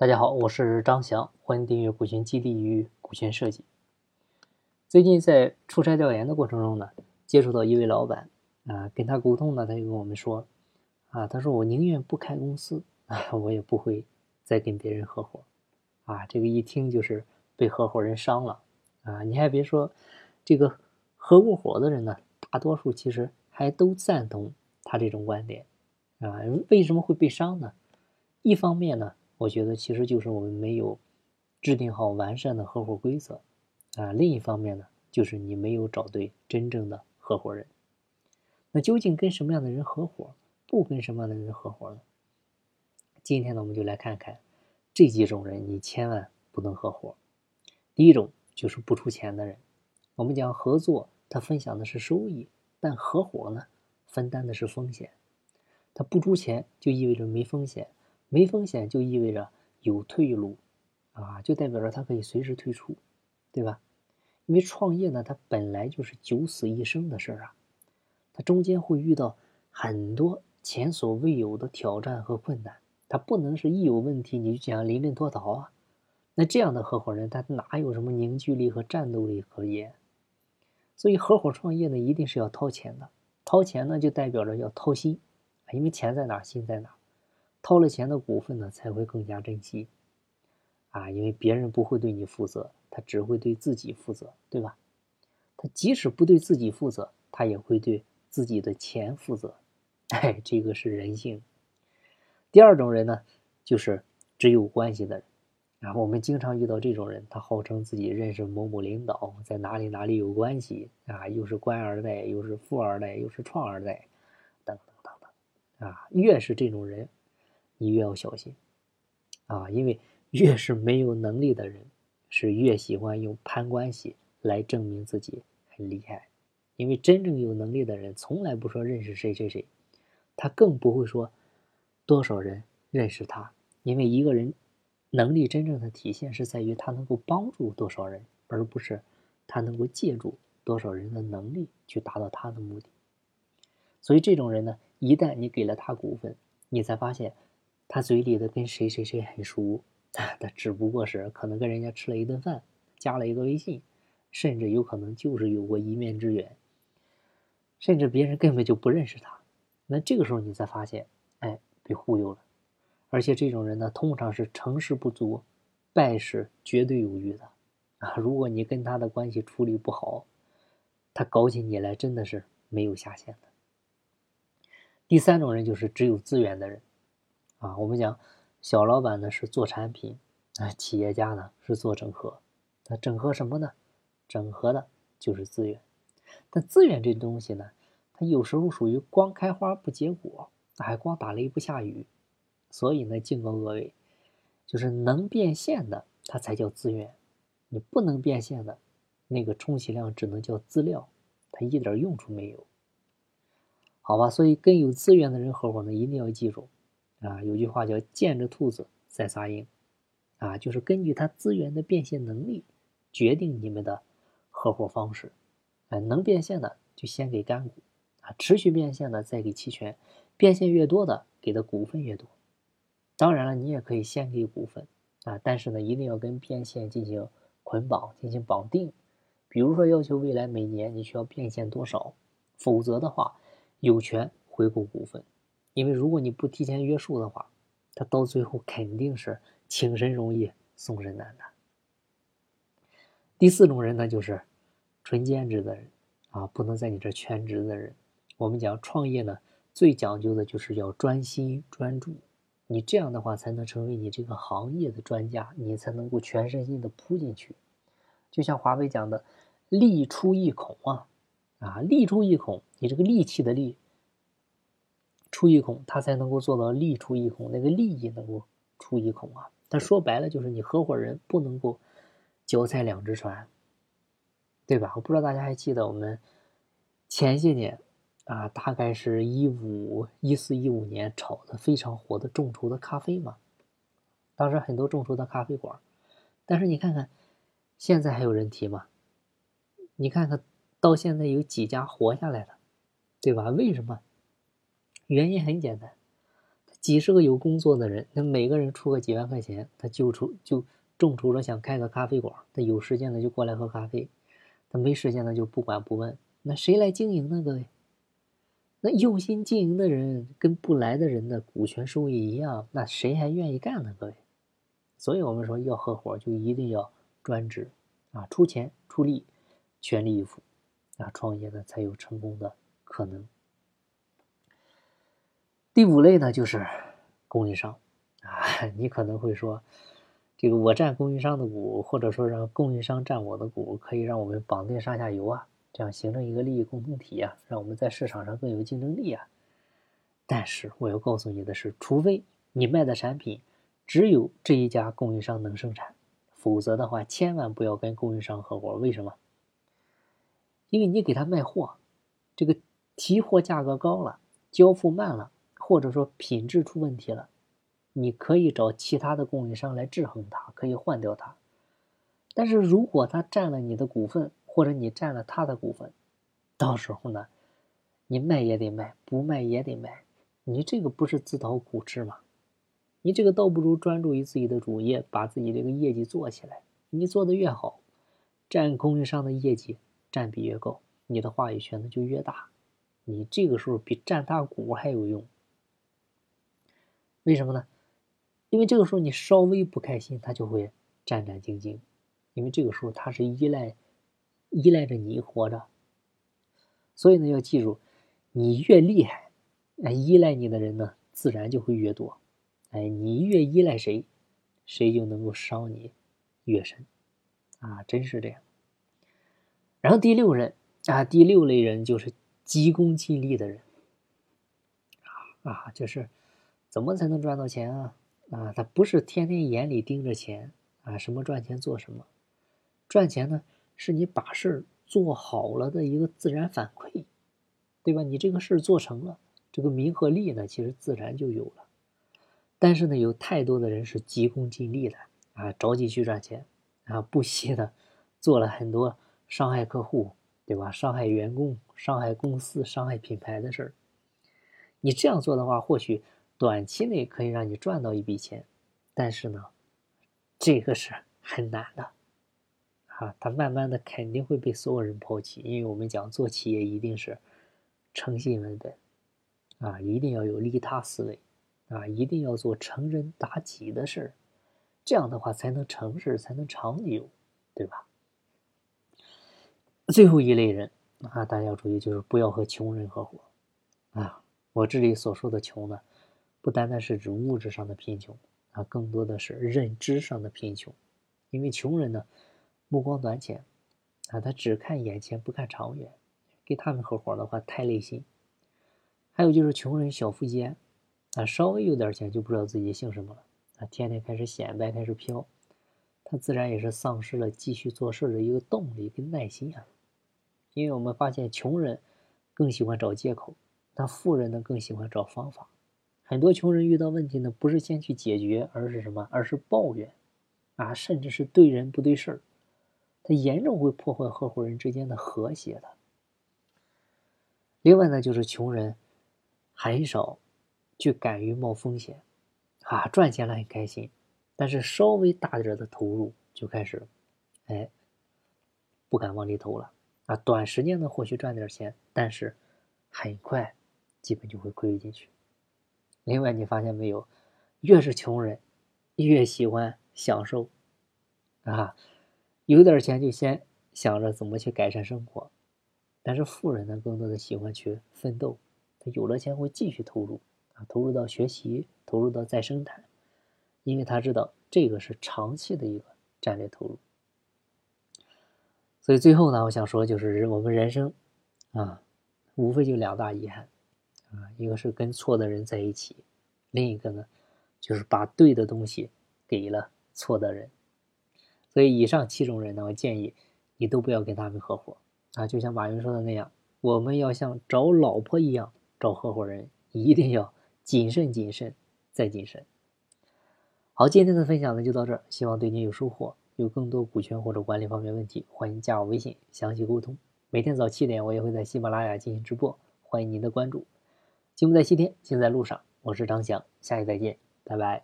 大家好，我是张翔，欢迎订阅股权激励与股权设计。最近在出差调研的过程中呢，接触到一位老板啊，跟他沟通呢，他就跟我们说啊，他说我宁愿不开公司啊，我也不会再跟别人合伙啊。这个一听就是被合伙人伤了啊。你还别说，这个合过伙的人呢，大多数其实还都赞同他这种观点啊。为什么会被伤呢？一方面呢。我觉得其实就是我们没有制定好完善的合伙规则啊。另一方面呢，就是你没有找对真正的合伙人。那究竟跟什么样的人合伙，不跟什么样的人合伙呢？今天呢，我们就来看看这几种人，你千万不能合伙。第一种就是不出钱的人。我们讲合作，他分享的是收益，但合伙呢，分担的是风险。他不出钱，就意味着没风险。没风险就意味着有退路，啊，就代表着他可以随时退出，对吧？因为创业呢，它本来就是九死一生的事儿啊，它中间会遇到很多前所未有的挑战和困难，它不能是一有问题你就想临阵脱逃啊。那这样的合伙人，他哪有什么凝聚力和战斗力可言？所以合伙创业呢，一定是要掏钱的，掏钱呢就代表着要掏心，因为钱在哪，心在哪。掏了钱的股份呢，才会更加珍惜，啊，因为别人不会对你负责，他只会对自己负责，对吧？他即使不对自己负责，他也会对自己的钱负责，哎，这个是人性。第二种人呢，就是只有关系的人，然后我们经常遇到这种人，他号称自己认识某某领导，在哪里哪里有关系啊，又是官二代，又是富二代，又是创二代，等等等等，啊，越是这种人。你越要小心，啊，因为越是没有能力的人，是越喜欢用攀关系来证明自己很厉害。因为真正有能力的人，从来不说认识谁谁谁，他更不会说多少人认识他。因为一个人能力真正的体现是在于他能够帮助多少人，而不是他能够借助多少人的能力去达到他的目的。所以这种人呢，一旦你给了他股份，你才发现。他嘴里的跟谁谁谁很熟，他只不过是可能跟人家吃了一顿饭，加了一个微信，甚至有可能就是有过一面之缘，甚至别人根本就不认识他。那这个时候你才发现，哎，被忽悠了。而且这种人呢，通常是成事不足，败事绝对有余的啊！如果你跟他的关系处理不好，他搞起你来真的是没有下限的。第三种人就是只有资源的人。啊，我们讲，小老板呢是做产品，啊，企业家呢是做整合，那整合什么呢？整合的就是资源。但资源这东西呢，它有时候属于光开花不结果，还光打雷不下雨，所以呢，敬告各位，就是能变现的，它才叫资源；你不能变现的，那个充其量只能叫资料，它一点用处没有。好吧，所以跟有资源的人合伙呢，一定要记住。啊，有句话叫“见着兔子再撒鹰”，啊，就是根据他资源的变现能力，决定你们的合伙方式。哎，能变现的就先给干股，啊，持续变现的再给期权，变现越多的给的股份越多。当然了，你也可以先给股份，啊，但是呢，一定要跟变现进行捆绑，进行绑定。比如说，要求未来每年你需要变现多少，否则的话，有权回购股份。因为如果你不提前约束的话，他到最后肯定是请神容易送神难的。第四种人呢，就是纯兼职的人啊，不能在你这全职的人。我们讲创业呢，最讲究的就是要专心专注，你这样的话才能成为你这个行业的专家，你才能够全身心的扑进去。就像华为讲的“力出一孔”啊，啊，力出一孔，你这个力气的力。出一孔，他才能够做到利出一孔，那个利益能够出一孔啊。他说白了就是你合伙人不能够脚踩两只船，对吧？我不知道大家还记得我们前些年啊，大概是一五一四一五年炒的非常火的众筹的咖啡嘛。当时很多众筹的咖啡馆，但是你看看现在还有人提吗？你看看到现在有几家活下来的，对吧？为什么？原因很简单，几十个有工作的人，那每个人出个几万块钱，他就出就众筹着想开个咖啡馆，他有时间的就过来喝咖啡，他没时间的就不管不问。那谁来经营呢？各位，那用心经营的人跟不来的人的股权收益一样，那谁还愿意干呢？各位，所以我们说要合伙就一定要专职啊，出钱出力，全力以赴啊，创业呢才有成功的可能。第五类呢，就是供应商啊。你可能会说，这个我占供应商的股，或者说让供应商占我的股，可以让我们绑定上下游啊，这样形成一个利益共同体啊，让我们在市场上更有竞争力啊。但是我要告诉你的是，除非你卖的产品只有这一家供应商能生产，否则的话，千万不要跟供应商合伙。为什么？因为你给他卖货，这个提货价格高了，交付慢了。或者说品质出问题了，你可以找其他的供应商来制衡它，可以换掉它。但是如果他占了你的股份，或者你占了他的股份，到时候呢，你卖也得卖，不卖也得卖，你这个不是自讨苦吃吗？你这个倒不如专注于自己的主业，把自己这个业绩做起来。你做的越好，占供应商的业绩占比越高，你的话语权呢就越大，你这个时候比占大股还有用。为什么呢？因为这个时候你稍微不开心，他就会战战兢兢，因为这个时候他是依赖依赖着你活着，所以呢，要记住，你越厉害，哎，依赖你的人呢，自然就会越多，哎，你越依赖谁，谁就能够伤你越深，啊，真是这样。然后第六人啊，第六类人就是急功近利的人，啊啊，就是。怎么才能赚到钱啊？啊，他不是天天眼里盯着钱啊，什么赚钱做什么，赚钱呢是你把事儿做好了的一个自然反馈，对吧？你这个事儿做成了，这个名和利呢，其实自然就有了。但是呢，有太多的人是急功近利的啊，着急去赚钱啊，不惜的做了很多伤害客户，对吧？伤害员工、伤害公司、伤害品牌的事儿。你这样做的话，或许。短期内可以让你赚到一笔钱，但是呢，这个是很难的，啊，他慢慢的肯定会被所有人抛弃，因为我们讲做企业一定是诚信为本，啊，一定要有利他思维，啊，一定要做成人达己的事儿，这样的话才能成事，才能长久，对吧？最后一类人啊，大家要注意，就是不要和穷人合伙，啊，我这里所说的穷呢。不单单是指物质上的贫穷啊，更多的是认知上的贫穷。因为穷人呢，目光短浅啊，他只看眼前，不看长远。跟他们合伙的话，太累心。还有就是穷人小富即安啊，稍微有点钱就不知道自己姓什么了啊，天天开始显摆，开始飘，他自然也是丧失了继续做事的一个动力跟耐心啊。因为我们发现，穷人更喜欢找借口，那富人呢，更喜欢找方法。很多穷人遇到问题呢，不是先去解决，而是什么？而是抱怨，啊，甚至是对人不对事儿，他严重会破坏合伙人之间的和谐的。另外呢，就是穷人很少去敢于冒风险，啊，赚钱了很开心，但是稍微大点的投入就开始，哎，不敢往里投了，啊，短时间呢或许赚点钱，但是很快基本就会亏进去。另外，你发现没有，越是穷人，越喜欢享受，啊，有点钱就先想着怎么去改善生活，但是富人呢，更多的喜欢去奋斗，他有了钱会继续投入，啊，投入到学习，投入到再生产，因为他知道这个是长期的一个战略投入。所以最后呢，我想说就是我们人生，啊，无非就两大遗憾。啊，一个是跟错的人在一起，另一个呢，就是把对的东西给了错的人。所以以上七种人呢，我建议你都不要跟他们合伙啊。就像马云说的那样，我们要像找老婆一样找合伙人，一定要谨慎、谨慎再谨慎。好，今天的分享呢就到这儿，希望对你有收获。有更多股权或者管理方面问题，欢迎加我微信详细沟通。每天早七点，我也会在喜马拉雅进行直播，欢迎您的关注。心不在西天，心在路上。我是张翔，下期再见，拜拜。